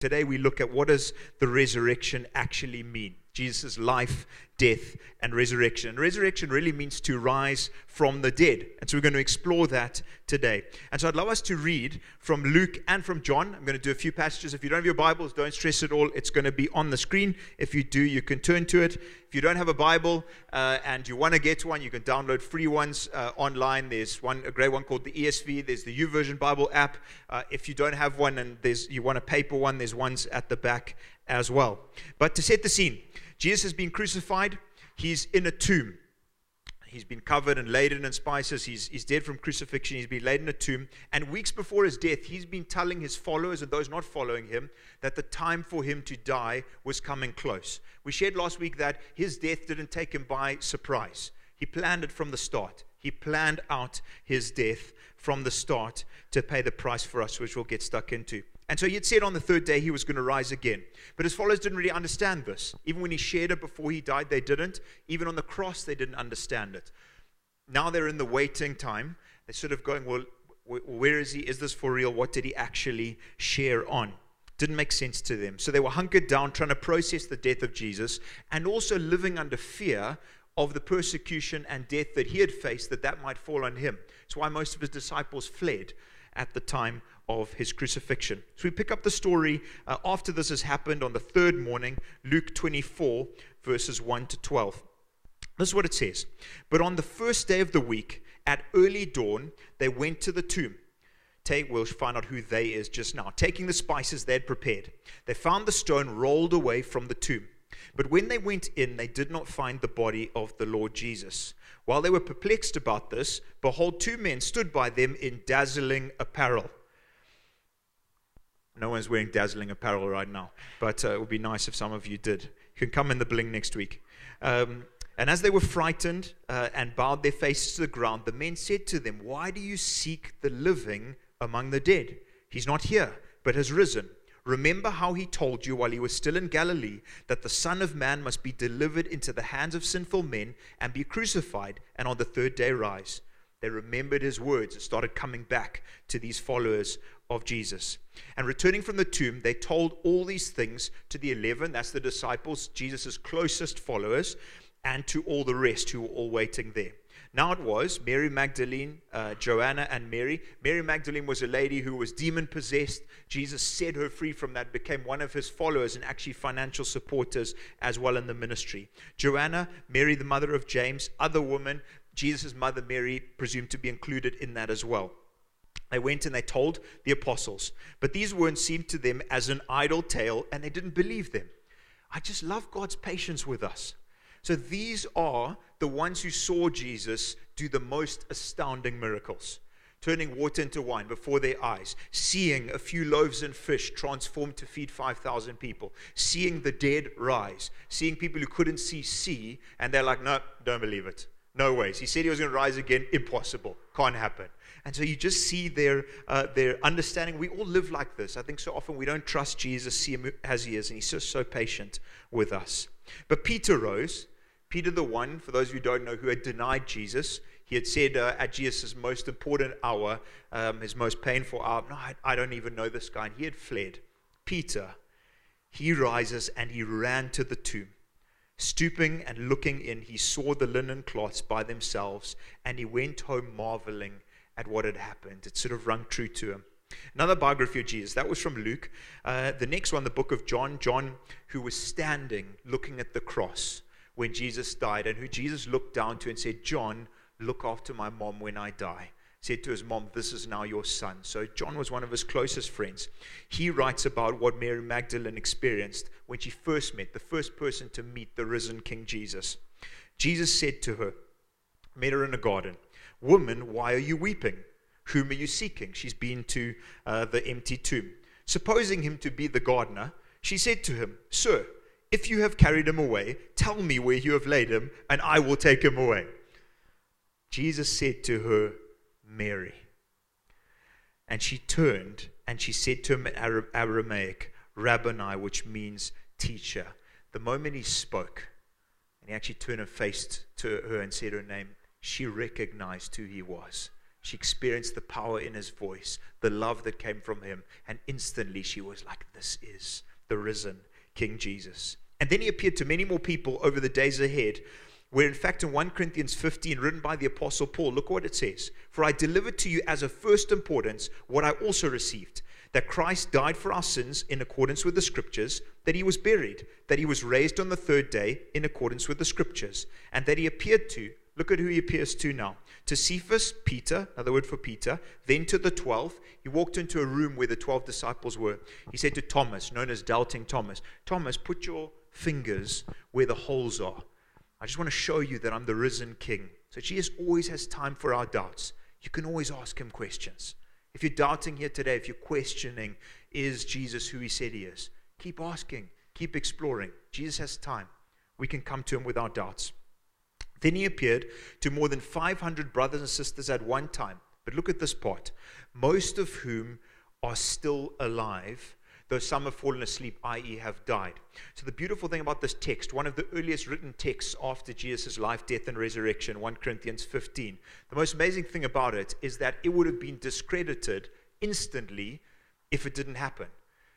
Today we look at what does the resurrection actually mean? Jesus' life, death, and resurrection. And resurrection really means to rise from the dead. And so we're going to explore that today. And so I'd love us to read from Luke and from John. I'm going to do a few passages. If you don't have your Bibles, don't stress at all. It's going to be on the screen. If you do, you can turn to it. If you don't have a Bible uh, and you want to get one, you can download free ones uh, online. There's one, a great one called the ESV. There's the YouVersion Bible app. Uh, if you don't have one and there's you want a paper one, there's ones at the back as well. But to set the scene, Jesus has been crucified. He's in a tomb. He's been covered and laden in spices. He's, he's dead from crucifixion. He's been laid in a tomb. And weeks before his death, he's been telling his followers and those not following him that the time for him to die was coming close. We shared last week that his death didn't take him by surprise. He planned it from the start. He planned out his death from the start to pay the price for us, which we'll get stuck into. And so he had said on the third day he was going to rise again. But his followers didn't really understand this. Even when he shared it before he died, they didn't. Even on the cross, they didn't understand it. Now they're in the waiting time. They're sort of going, well, where is he? Is this for real? What did he actually share on? Didn't make sense to them. So they were hunkered down, trying to process the death of Jesus and also living under fear of the persecution and death that he had faced, that that might fall on him. That's why most of his disciples fled at the time of his crucifixion. So we pick up the story uh, after this has happened on the third morning, Luke 24, verses 1 to 12. This is what it says. But on the first day of the week, at early dawn, they went to the tomb. Take, we'll find out who they is just now. Taking the spices they had prepared, they found the stone rolled away from the tomb. But when they went in, they did not find the body of the Lord Jesus. While they were perplexed about this, behold, two men stood by them in dazzling apparel. No one's wearing dazzling apparel right now, but uh, it would be nice if some of you did. You can come in the bling next week. Um, and as they were frightened uh, and bowed their faces to the ground, the men said to them, Why do you seek the living among the dead? He's not here, but has risen. Remember how he told you while he was still in Galilee that the Son of Man must be delivered into the hands of sinful men and be crucified, and on the third day rise. They remembered his words and started coming back to these followers of Jesus. And returning from the tomb, they told all these things to the eleven, that's the disciples, Jesus' closest followers, and to all the rest who were all waiting there. Now it was Mary Magdalene, uh, Joanna, and Mary. Mary Magdalene was a lady who was demon possessed. Jesus set her free from that, became one of his followers and actually financial supporters as well in the ministry. Joanna, Mary, the mother of James, other woman, Jesus' mother Mary, presumed to be included in that as well. They went and they told the apostles, but these words seemed to them as an idle tale, and they didn't believe them. I just love God's patience with us. So these are the ones who saw Jesus do the most astounding miracles turning water into wine before their eyes, seeing a few loaves and fish transformed to feed 5,000 people, seeing the dead rise, seeing people who couldn't see see, and they're like, no, don't believe it. No ways. He said he was going to rise again. Impossible. Can't happen. And so you just see their, uh, their understanding. We all live like this. I think so often we don't trust Jesus, see him as he is, and he's just so patient with us. But Peter rose. Peter, the one, for those of you who don't know, who had denied Jesus. He had said uh, at Jesus' most important hour, um, his most painful hour, No, I, I don't even know this guy. And he had fled. Peter, he rises and he ran to the tomb. Stooping and looking in, he saw the linen cloths by themselves, and he went home marveling at what had happened. It sort of rung true to him. Another biography of Jesus, that was from Luke. Uh, the next one, the book of John, John, who was standing looking at the cross when Jesus died, and who Jesus looked down to and said, John, look after my mom when I die said to his mom, This is now your son. So John was one of his closest friends. He writes about what Mary Magdalene experienced when she first met, the first person to meet the risen King Jesus. Jesus said to her, Met her in a garden, Woman, why are you weeping? Whom are you seeking? She's been to uh, the empty tomb. Supposing him to be the gardener, she said to him, Sir, if you have carried him away, tell me where you have laid him, and I will take him away. Jesus said to her, Mary. And she turned and she said to him in Aramaic, Rabboni, which means teacher. The moment he spoke, and he actually turned and faced to her and said her name, she recognized who he was. She experienced the power in his voice, the love that came from him, and instantly she was like, This is the risen King Jesus. And then he appeared to many more people over the days ahead, where in fact in 1 Corinthians 15, written by the Apostle Paul, look what it says For I delivered to you as of first importance what I also received that Christ died for our sins in accordance with the scriptures, that he was buried, that he was raised on the third day in accordance with the scriptures, and that he appeared to Look at who he appears to now. To Cephas, Peter, another word for Peter, then to the twelve. He walked into a room where the twelve disciples were. He said to Thomas, known as Doubting Thomas, Thomas, put your fingers where the holes are. I just want to show you that I'm the risen king. So Jesus always has time for our doubts. You can always ask him questions. If you're doubting here today, if you're questioning, is Jesus who he said he is? Keep asking, keep exploring. Jesus has time. We can come to him with our doubts. Then he appeared to more than 500 brothers and sisters at one time. But look at this part most of whom are still alive, though some have fallen asleep, i.e., have died. So, the beautiful thing about this text, one of the earliest written texts after Jesus' life, death, and resurrection, 1 Corinthians 15, the most amazing thing about it is that it would have been discredited instantly if it didn't happen.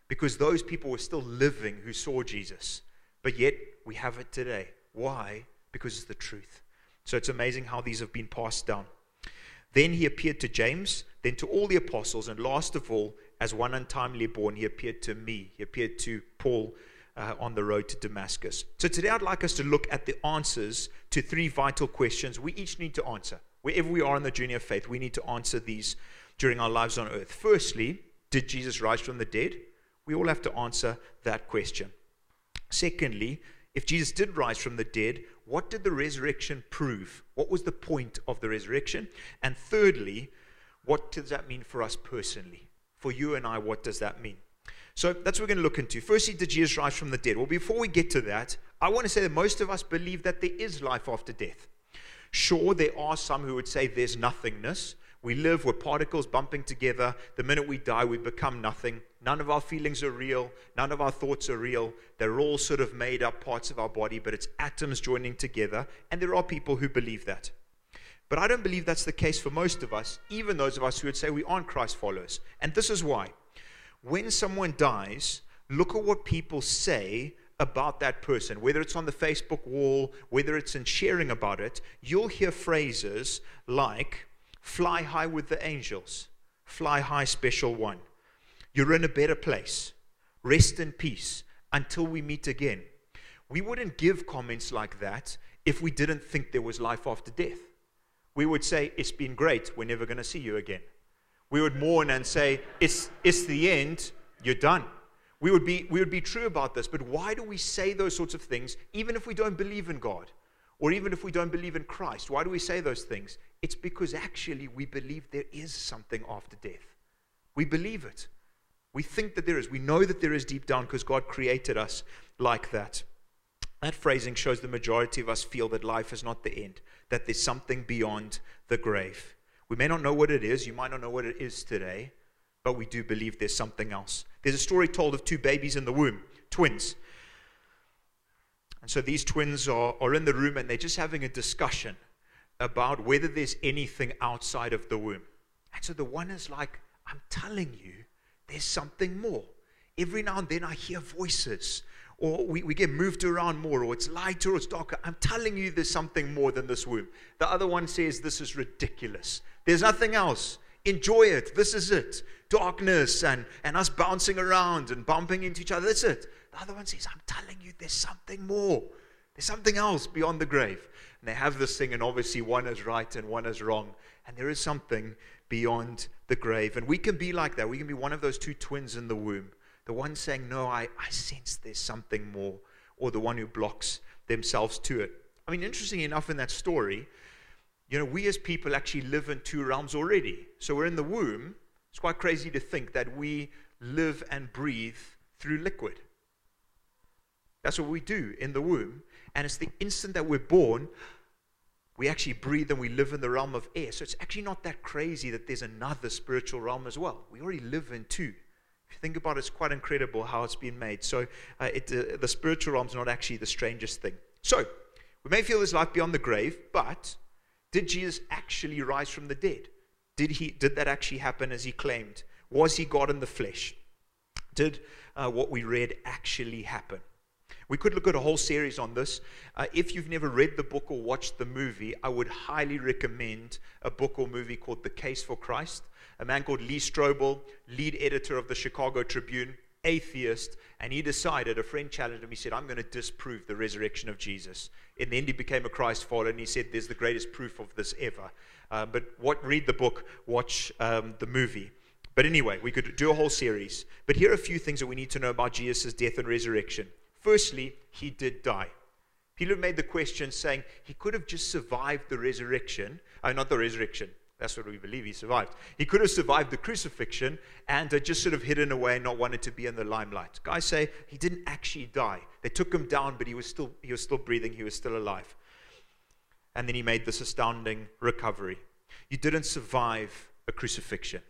Because those people were still living who saw Jesus. But yet, we have it today. Why? because it's the truth. So it's amazing how these have been passed down. Then he appeared to James, then to all the apostles, and last of all, as one untimely born, he appeared to me. He appeared to Paul uh, on the road to Damascus. So today I'd like us to look at the answers to three vital questions we each need to answer. Wherever we are in the journey of faith, we need to answer these during our lives on earth. Firstly, did Jesus rise from the dead? We all have to answer that question. Secondly, if Jesus did rise from the dead, what did the resurrection prove? What was the point of the resurrection? And thirdly, what does that mean for us personally? For you and I, what does that mean? So that's what we're going to look into. Firstly, did Jesus rise from the dead? Well, before we get to that, I want to say that most of us believe that there is life after death. Sure, there are some who would say there's nothingness. We live, we're particles bumping together. The minute we die, we become nothing. None of our feelings are real. None of our thoughts are real. They're all sort of made up parts of our body, but it's atoms joining together. And there are people who believe that. But I don't believe that's the case for most of us, even those of us who would say we aren't Christ followers. And this is why. When someone dies, look at what people say about that person, whether it's on the Facebook wall, whether it's in sharing about it, you'll hear phrases like, Fly high with the angels. Fly high, special one. You're in a better place. Rest in peace until we meet again. We wouldn't give comments like that if we didn't think there was life after death. We would say, It's been great. We're never going to see you again. We would mourn and say, It's, it's the end. You're done. We would, be, we would be true about this. But why do we say those sorts of things even if we don't believe in God? Or even if we don't believe in Christ, why do we say those things? It's because actually we believe there is something after death. We believe it. We think that there is. We know that there is deep down because God created us like that. That phrasing shows the majority of us feel that life is not the end, that there's something beyond the grave. We may not know what it is. You might not know what it is today, but we do believe there's something else. There's a story told of two babies in the womb, twins. And so these twins are, are in the room and they're just having a discussion about whether there's anything outside of the womb. And so the one is like, I'm telling you, there's something more. Every now and then I hear voices, or we, we get moved around more, or it's lighter or it's darker. I'm telling you, there's something more than this womb. The other one says, This is ridiculous. There's nothing else. Enjoy it. This is it. Darkness and, and us bouncing around and bumping into each other. That's it. The other one says, I'm telling you, there's something more. There's something else beyond the grave. And they have this thing, and obviously one is right and one is wrong. And there is something beyond the grave. And we can be like that. We can be one of those two twins in the womb. The one saying, No, I, I sense there's something more. Or the one who blocks themselves to it. I mean, interesting enough, in that story, you know, we as people actually live in two realms already. So we're in the womb. It's quite crazy to think that we live and breathe through liquid. That's what we do in the womb. And it's the instant that we're born, we actually breathe and we live in the realm of air. So it's actually not that crazy that there's another spiritual realm as well. We already live in two. You think about it, it's quite incredible how it's been made. So uh, it, uh, the spiritual realm is not actually the strangest thing. So we may feel there's life beyond the grave, but did Jesus actually rise from the dead? Did, he, did that actually happen as he claimed? Was he God in the flesh? Did uh, what we read actually happen? We could look at a whole series on this. Uh, if you've never read the book or watched the movie, I would highly recommend a book or movie called The Case for Christ. A man called Lee Strobel, lead editor of the Chicago Tribune, atheist, and he decided, a friend challenged him, he said, I'm going to disprove the resurrection of Jesus. In the end, he became a Christ follower, and he said, There's the greatest proof of this ever. Uh, but what, read the book, watch um, the movie. But anyway, we could do a whole series. But here are a few things that we need to know about Jesus' death and resurrection. Firstly, he did die. Have made the question saying he could have just survived the resurrection, uh, not the resurrection, that's what we believe he survived. He could have survived the crucifixion and just sort of hidden away and not wanted to be in the limelight. Guys say he didn't actually die. They took him down, but he was still, he was still breathing, he was still alive. And then he made this astounding recovery. You didn't survive a crucifixion.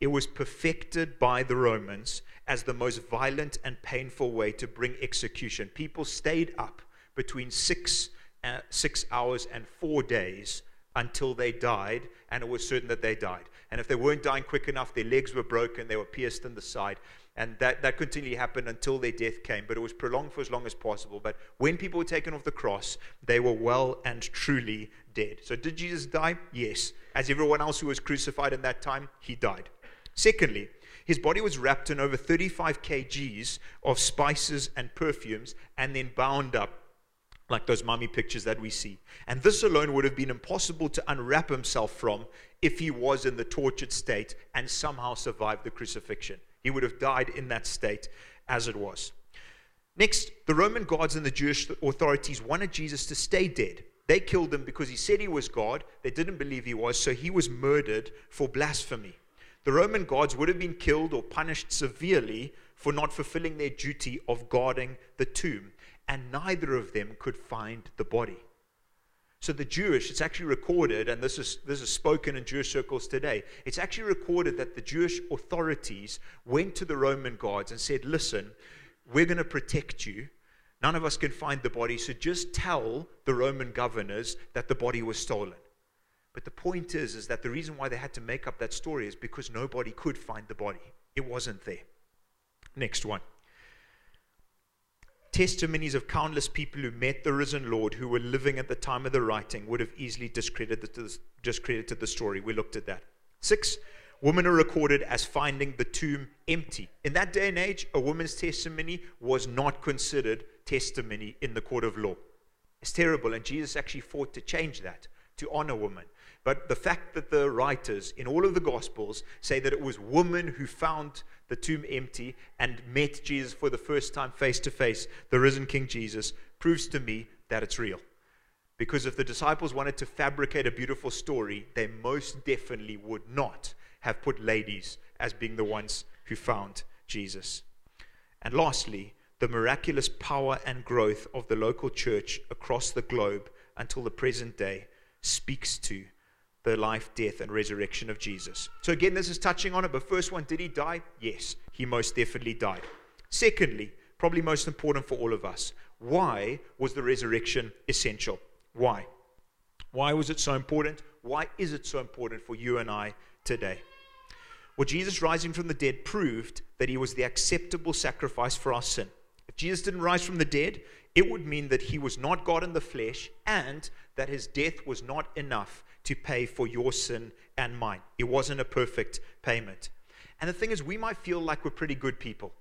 It was perfected by the Romans as the most violent and painful way to bring execution. People stayed up between six, uh, six hours and four days until they died, and it was certain that they died. And if they weren't dying quick enough, their legs were broken, they were pierced in the side. And that, that continually happened until their death came, but it was prolonged for as long as possible. But when people were taken off the cross, they were well and truly dead. So, did Jesus die? Yes. As everyone else who was crucified in that time, he died. Secondly, his body was wrapped in over 35 kgs of spices and perfumes and then bound up like those mummy pictures that we see. And this alone would have been impossible to unwrap himself from if he was in the tortured state and somehow survived the crucifixion. He would have died in that state as it was. Next, the Roman guards and the Jewish authorities wanted Jesus to stay dead. They killed him because he said he was God. They didn't believe he was, so he was murdered for blasphemy. The Roman guards would have been killed or punished severely for not fulfilling their duty of guarding the tomb and neither of them could find the body. So the Jewish, it's actually recorded, and this is this is spoken in Jewish circles today. It's actually recorded that the Jewish authorities went to the Roman guards and said, "Listen, we're going to protect you. None of us can find the body, so just tell the Roman governors that the body was stolen." But the point is, is that the reason why they had to make up that story is because nobody could find the body. It wasn't there. Next one testimonies of countless people who met the risen Lord who were living at the time of the writing would have easily discredited the, discredited the story. We looked at that. Six, women are recorded as finding the tomb empty. In that day and age, a woman's testimony was not considered testimony in the court of law. It's terrible, and Jesus actually fought to change that, to honor women. But the fact that the writers in all of the Gospels say that it was women who found the tomb empty and met Jesus for the first time face to face, the risen King Jesus, proves to me that it's real. Because if the disciples wanted to fabricate a beautiful story, they most definitely would not have put ladies as being the ones who found Jesus. And lastly, the miraculous power and growth of the local church across the globe until the present day speaks to the life, death, and resurrection of Jesus. So, again, this is touching on it, but first one, did he die? Yes, he most definitely died. Secondly, probably most important for all of us, why was the resurrection essential? Why? Why was it so important? Why is it so important for you and I today? Well, Jesus rising from the dead proved that he was the acceptable sacrifice for our sin. If Jesus didn't rise from the dead, it would mean that he was not God in the flesh and that his death was not enough to pay for your sin and mine. It wasn't a perfect payment. And the thing is, we might feel like we're pretty good people.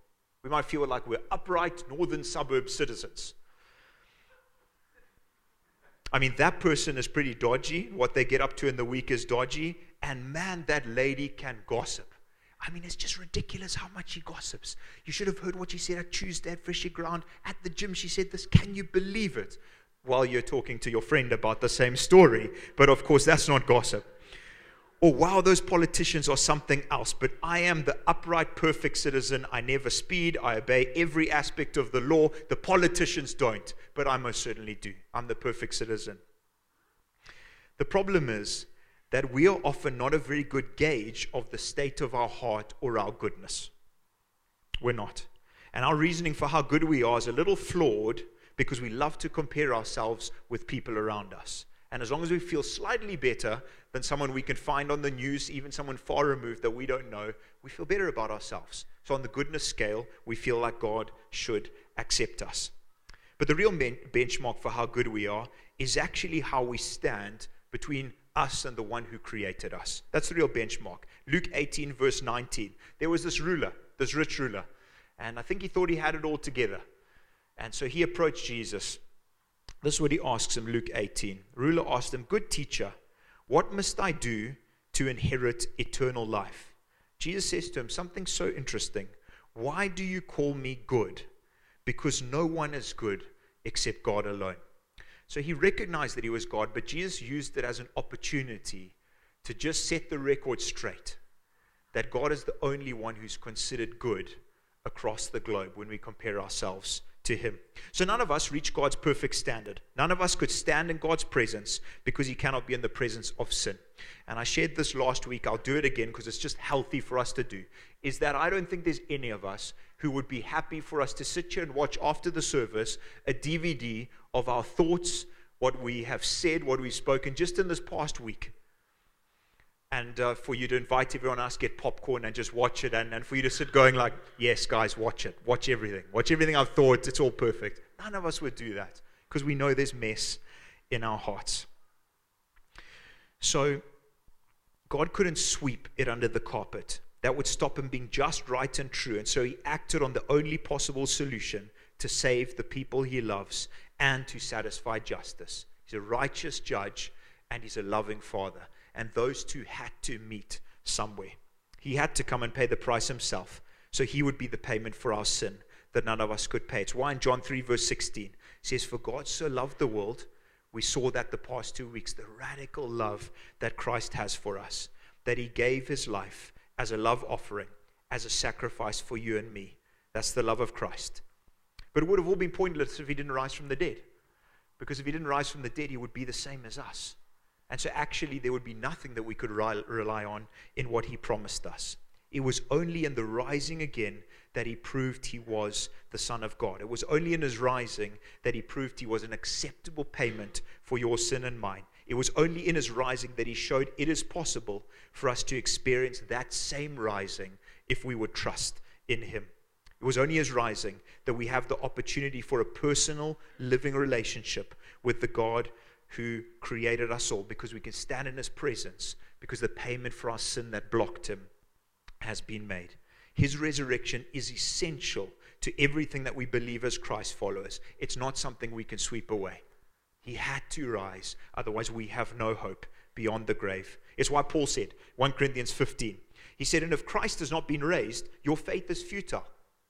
We might feel like we're upright northern suburb citizens. I mean, that person is pretty dodgy. What they get up to in the week is dodgy. And man, that lady can gossip. I mean, it's just ridiculous how much she gossips. You should have heard what she said at Tuesday at Fishy Ground at the gym. She said this. Can you believe it? While you're talking to your friend about the same story. But of course, that's not gossip. Or, wow, those politicians are something else, but I am the upright, perfect citizen. I never speed. I obey every aspect of the law. The politicians don't, but I most certainly do. I'm the perfect citizen. The problem is that we are often not a very good gauge of the state of our heart or our goodness. We're not. And our reasoning for how good we are is a little flawed because we love to compare ourselves with people around us. And as long as we feel slightly better than someone we can find on the news, even someone far removed that we don't know, we feel better about ourselves. So, on the goodness scale, we feel like God should accept us. But the real ben- benchmark for how good we are is actually how we stand between us and the one who created us. That's the real benchmark. Luke 18, verse 19. There was this ruler, this rich ruler, and I think he thought he had it all together. And so he approached Jesus. This is what he asks him, Luke 18. Ruler asked him, Good teacher, what must I do to inherit eternal life? Jesus says to him something so interesting. Why do you call me good? Because no one is good except God alone. So he recognized that he was God, but Jesus used it as an opportunity to just set the record straight that God is the only one who's considered good across the globe when we compare ourselves to him. So none of us reach God's perfect standard. None of us could stand in God's presence because he cannot be in the presence of sin. And I shared this last week. I'll do it again because it's just healthy for us to do. Is that I don't think there's any of us who would be happy for us to sit here and watch after the service a DVD of our thoughts, what we have said, what we've spoken just in this past week and uh, for you to invite everyone else, get popcorn and just watch it, and, and for you to sit going like, yes, guys, watch it, watch everything, watch everything I've thought, it's all perfect. None of us would do that because we know there's mess in our hearts. So God couldn't sweep it under the carpet. That would stop him being just, right, and true. And so he acted on the only possible solution to save the people he loves and to satisfy justice. He's a righteous judge and he's a loving father and those two had to meet somewhere. He had to come and pay the price himself, so he would be the payment for our sin that none of us could pay. It's why in John 3, verse 16, says, For God so loved the world, we saw that the past two weeks, the radical love that Christ has for us, that he gave his life as a love offering, as a sacrifice for you and me. That's the love of Christ. But it would have all been pointless if he didn't rise from the dead. Because if he didn't rise from the dead, he would be the same as us. And so, actually, there would be nothing that we could rely on in what he promised us. It was only in the rising again that he proved he was the Son of God. It was only in his rising that he proved he was an acceptable payment for your sin and mine. It was only in his rising that he showed it is possible for us to experience that same rising if we would trust in him. It was only his rising that we have the opportunity for a personal living relationship with the God who created us all because we can stand in his presence because the payment for our sin that blocked him has been made. His resurrection is essential to everything that we believe as Christ followers. It's not something we can sweep away. He had to rise, otherwise, we have no hope beyond the grave. It's why Paul said, 1 Corinthians 15, he said, And if Christ has not been raised, your faith is futile.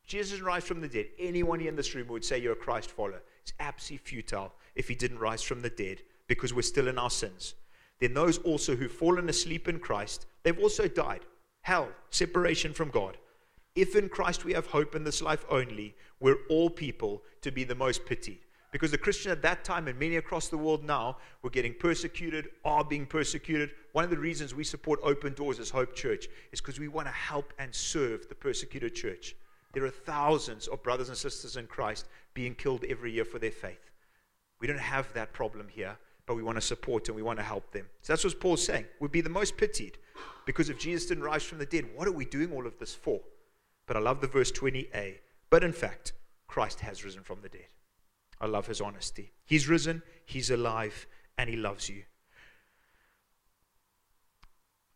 Jesus rise from the dead. Anyone in this room would say you're a Christ follower. It's absolutely futile if he didn't rise from the dead because we're still in our sins. Then those also who've fallen asleep in Christ, they've also died. Hell, separation from God. If in Christ we have hope in this life only, we're all people to be the most pitied. Because the Christian at that time and many across the world now were getting persecuted, are being persecuted. One of the reasons we support Open Doors as Hope Church is because we want to help and serve the persecuted church. There are thousands of brothers and sisters in Christ being killed every year for their faith. We don't have that problem here but we want to support and we want to help them. So that's what Paul's saying. We'd be the most pitied because if Jesus didn't rise from the dead, what are we doing all of this for? But I love the verse 20a. But in fact, Christ has risen from the dead. I love his honesty. He's risen, he's alive, and he loves you.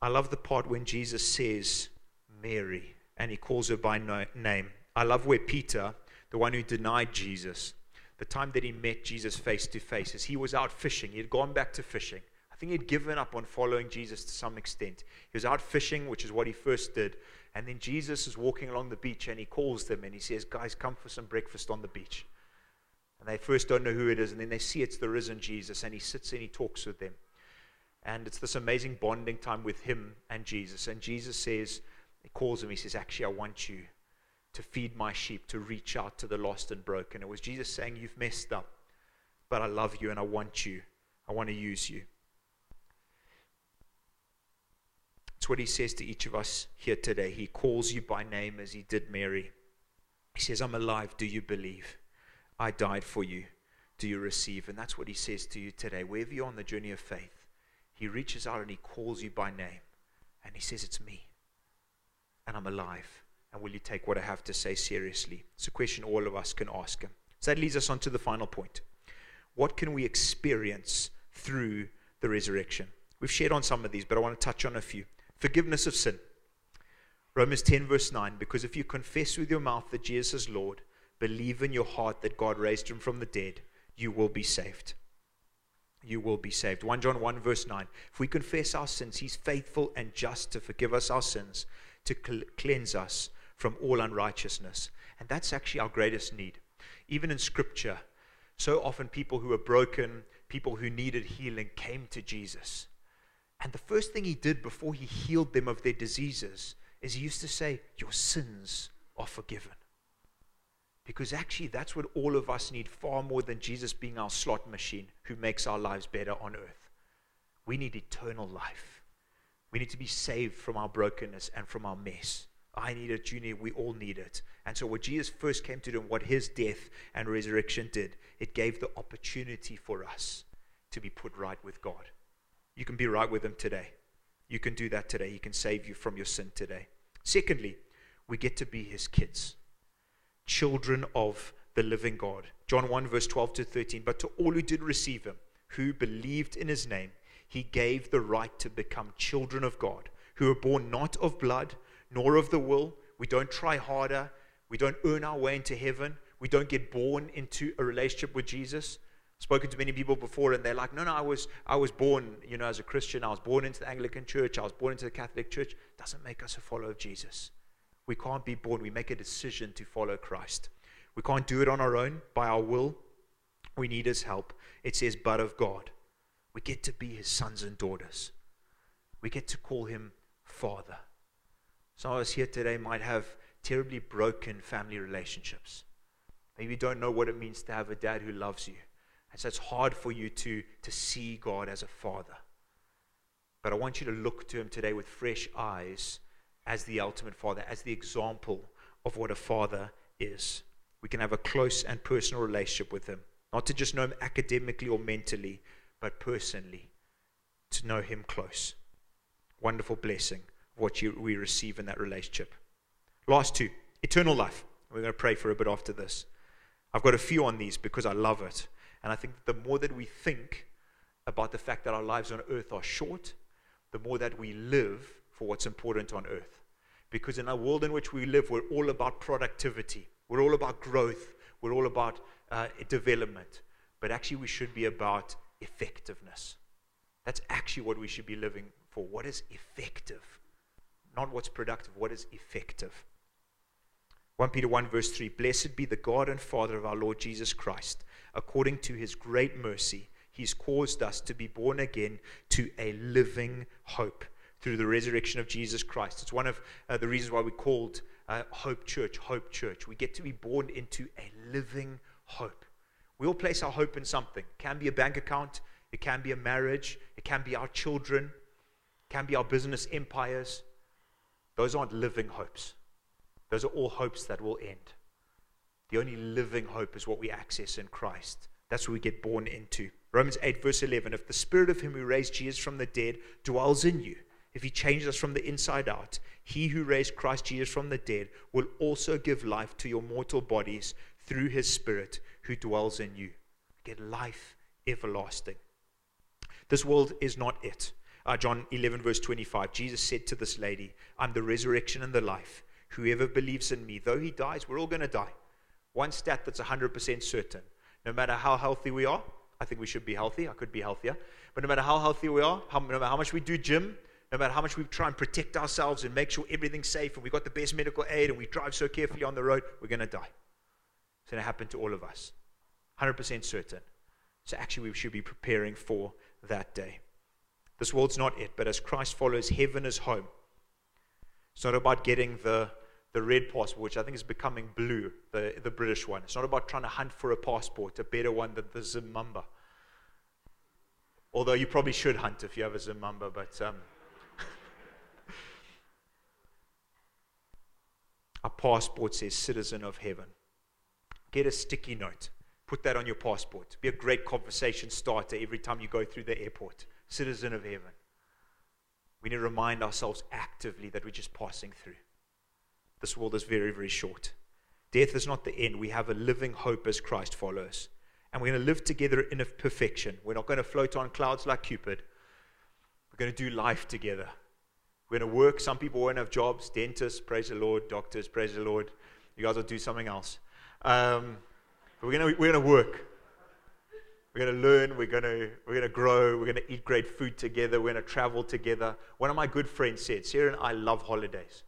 I love the part when Jesus says, Mary, and he calls her by name. I love where Peter, the one who denied Jesus, the time that he met Jesus face to face, as he was out fishing. He had gone back to fishing. I think he'd given up on following Jesus to some extent. He was out fishing, which is what he first did. And then Jesus is walking along the beach and he calls them and he says, Guys, come for some breakfast on the beach. And they first don't know who it is, and then they see it's the risen Jesus, and he sits and he talks with them. And it's this amazing bonding time with him and Jesus. And Jesus says, He calls him, he says, Actually, I want you to feed my sheep, to reach out to the lost and broken. It was Jesus saying, You've messed up, but I love you and I want you. I want to use you. It's what he says to each of us here today. He calls you by name as he did Mary. He says, I'm alive. Do you believe? I died for you. do you receive? And that's what he says to you today. Wherever you're on the journey of faith, he reaches out and he calls you by name. And he says, It's me. And I'm alive. And will you take what I have to say seriously? It's a question all of us can ask him. So that leads us on to the final point. What can we experience through the resurrection? We've shared on some of these, but I want to touch on a few. Forgiveness of sin. Romans 10, verse 9, because if you confess with your mouth that Jesus is Lord, believe in your heart that God raised him from the dead, you will be saved. You will be saved. 1 John 1, verse 9. If we confess our sins, he's faithful and just to forgive us our sins, to cleanse us from all unrighteousness. And that's actually our greatest need. Even in Scripture, so often people who were broken, people who needed healing, came to Jesus. And the first thing he did before he healed them of their diseases is he used to say, Your sins are forgiven. Because actually, that's what all of us need far more than Jesus being our slot machine who makes our lives better on earth. We need eternal life. We need to be saved from our brokenness and from our mess. I need it, you need it, we all need it. And so, what Jesus first came to do and what his death and resurrection did, it gave the opportunity for us to be put right with God. You can be right with him today. You can do that today. He can save you from your sin today. Secondly, we get to be his kids children of the living God. John 1, verse 12 to 13. But to all who did receive him, who believed in his name, he gave the right to become children of God, who are born not of blood, nor of the will. We don't try harder. We don't earn our way into heaven. We don't get born into a relationship with Jesus. I've spoken to many people before, and they're like, "No, no, I was, I was born, you know, as a Christian. I was born into the Anglican Church. I was born into the Catholic Church." Doesn't make us a follower of Jesus. We can't be born. We make a decision to follow Christ. We can't do it on our own, by our will. We need His help. It says, but of God. We get to be His sons and daughters. We get to call Him Father. Some of us here today might have terribly broken family relationships. Maybe you don't know what it means to have a dad who loves you. And so it's hard for you to, to see God as a father. But I want you to look to Him today with fresh eyes as the ultimate father, as the example of what a father is. We can have a close and personal relationship with him, not to just know him academically or mentally, but personally, to know him close. Wonderful blessing what you, we receive in that relationship. Last two eternal life. We're going to pray for a bit after this. I've got a few on these because I love it. And I think the more that we think about the fact that our lives on earth are short, the more that we live for what's important on earth. Because in a world in which we live, we're all about productivity, we're all about growth, we're all about uh, development. But actually, we should be about effectiveness. That's actually what we should be living for. What is effective? Not what's productive, what is effective? 1 Peter 1, verse 3 Blessed be the God and Father of our Lord Jesus Christ. According to his great mercy, he's caused us to be born again to a living hope through the resurrection of Jesus Christ. It's one of uh, the reasons why we called uh, Hope Church Hope Church. We get to be born into a living hope. We all place our hope in something. It can be a bank account, it can be a marriage, it can be our children, it can be our business empires. Those aren't living hopes. Those are all hopes that will end. The only living hope is what we access in Christ. That's what we get born into. Romans 8, verse 11 If the spirit of him who raised Jesus from the dead dwells in you, if he changes us from the inside out, he who raised Christ Jesus from the dead will also give life to your mortal bodies through his Spirit who dwells in you. Get life everlasting. This world is not it. Uh, John 11, verse 25, Jesus said to this lady, I'm the resurrection and the life. Whoever believes in me, though he dies, we're all going to die. One stat that's 100% certain. No matter how healthy we are, I think we should be healthy. I could be healthier. But no matter how healthy we are, how, no matter how much we do gym, no matter how much we try and protect ourselves and make sure everything's safe and we've got the best medical aid and we drive so carefully on the road, we're going to die. It's going to happen to all of us. 100% certain. So actually, we should be preparing for that day. This world's not it, but as Christ follows, heaven is home. It's not about getting the, the red passport, which I think is becoming blue, the, the British one. It's not about trying to hunt for a passport, a better one than the Zimbabwe. Although you probably should hunt if you have a Zimbabwe, but. Um, Our passport says citizen of heaven. Get a sticky note. Put that on your passport. Be a great conversation starter every time you go through the airport. Citizen of heaven. We need to remind ourselves actively that we're just passing through. This world is very, very short. Death is not the end. We have a living hope as Christ follows. And we're going to live together in perfection. We're not going to float on clouds like Cupid. We're going to do life together. We're going to work. Some people won't have jobs dentists, praise the Lord, doctors, praise the Lord. You guys will do something else. Um, but we're going to, we're going to work. We're going to learn. We're going to, we're going to grow. We're going to eat great food together. We're going to travel together. One of my good friends said, Sarah and I love holidays.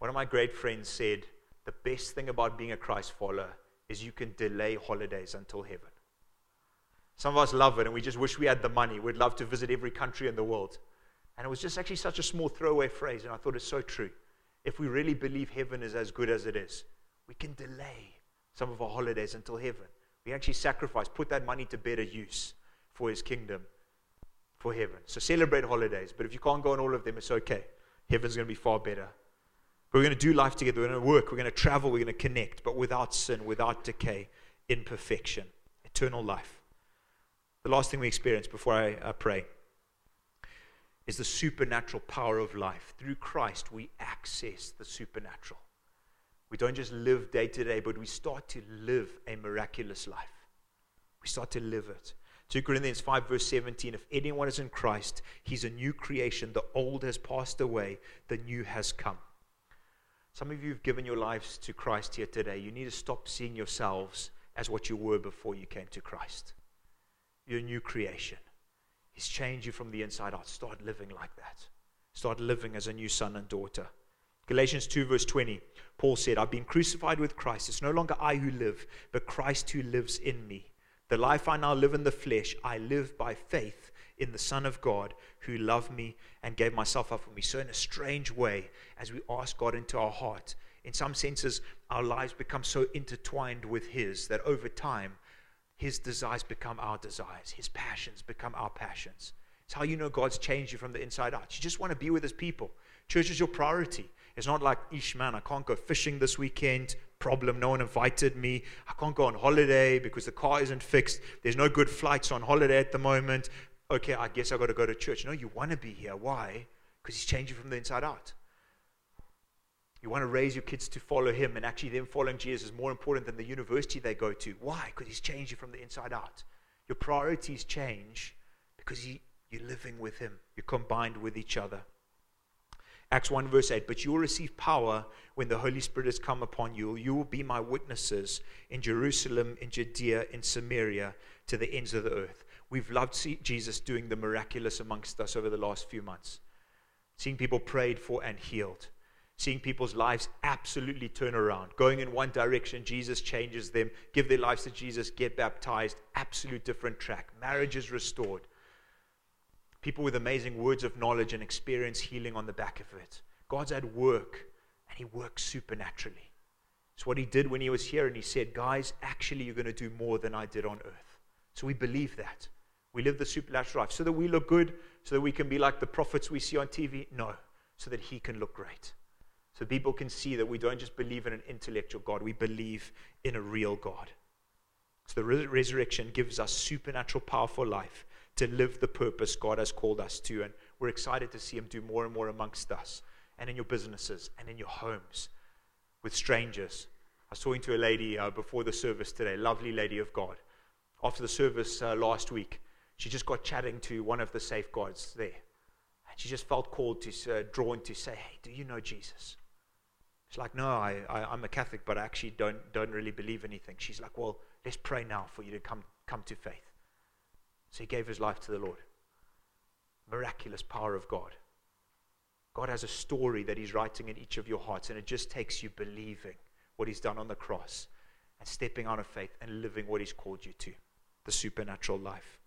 One of my great friends said, the best thing about being a Christ follower is you can delay holidays until heaven. Some of us love it and we just wish we had the money. We'd love to visit every country in the world. And it was just actually such a small throwaway phrase, and I thought it's so true. If we really believe heaven is as good as it is, we can delay some of our holidays until heaven. We actually sacrifice, put that money to better use for his kingdom, for heaven. So celebrate holidays, but if you can't go on all of them, it's okay. Heaven's going to be far better. We're going to do life together. We're going to work. We're going to travel. We're going to connect, but without sin, without decay, in perfection, eternal life. The last thing we experience before I uh, pray is the supernatural power of life. Through Christ, we access the supernatural. We don't just live day to day, but we start to live a miraculous life. We start to live it. 2 Corinthians 5, verse 17 If anyone is in Christ, he's a new creation. The old has passed away, the new has come. Some of you have given your lives to Christ here today. You need to stop seeing yourselves as what you were before you came to Christ. You're a new creation. He's changed you from the inside out. Start living like that. Start living as a new son and daughter. Galatians 2, verse 20, Paul said, I've been crucified with Christ. It's no longer I who live, but Christ who lives in me. The life I now live in the flesh, I live by faith in the Son of God who loved me and gave myself up for me. So, in a strange way, as we ask God into our heart, in some senses, our lives become so intertwined with His that over time, His desires become our desires, His passions become our passions. It's how you know God's changed you from the inside out. You just want to be with His people. Church is your priority. It's not like, ish, man, I can't go fishing this weekend. Problem, no one invited me. I can't go on holiday because the car isn't fixed. There's no good flights on holiday at the moment okay, I guess I've got to go to church. No, you want to be here. Why? Because He's changing from the inside out. You want to raise your kids to follow Him, and actually, them following Jesus is more important than the university they go to. Why? Because He's changed you from the inside out. Your priorities change because he, you're living with Him, you're combined with each other. Acts 1, verse 8 But you will receive power when the Holy Spirit has come upon you. You will be my witnesses in Jerusalem, in Judea, in Samaria, to the ends of the earth. We've loved Jesus doing the miraculous amongst us over the last few months. Seeing people prayed for and healed. Seeing people's lives absolutely turn around. Going in one direction, Jesus changes them, give their lives to Jesus, get baptized. Absolute different track. Marriages restored. People with amazing words of knowledge and experience healing on the back of it. God's at work, and He works supernaturally. It's what He did when He was here, and He said, Guys, actually, you're going to do more than I did on earth. So we believe that. We live the supernatural life so that we look good, so that we can be like the prophets we see on TV? No, so that He can look great. So people can see that we don't just believe in an intellectual God, we believe in a real God. So the re- resurrection gives us supernatural, powerful life to live the purpose God has called us to. And we're excited to see Him do more and more amongst us and in your businesses and in your homes with strangers. I was talking to a lady uh, before the service today, lovely lady of God. After the service uh, last week, she just got chatting to one of the safeguards there. And she just felt called to, uh, drawn to say, Hey, do you know Jesus? She's like, No, I, I, am a Catholic, but I actually don't, don't really believe anything. She's like, Well, let's pray now for you to come, come to faith. So he gave his life to the Lord. Miraculous power of God. God has a story that he's writing in each of your hearts, and it just takes you believing what he's done on the cross and stepping out of faith and living what he's called you to the supernatural life.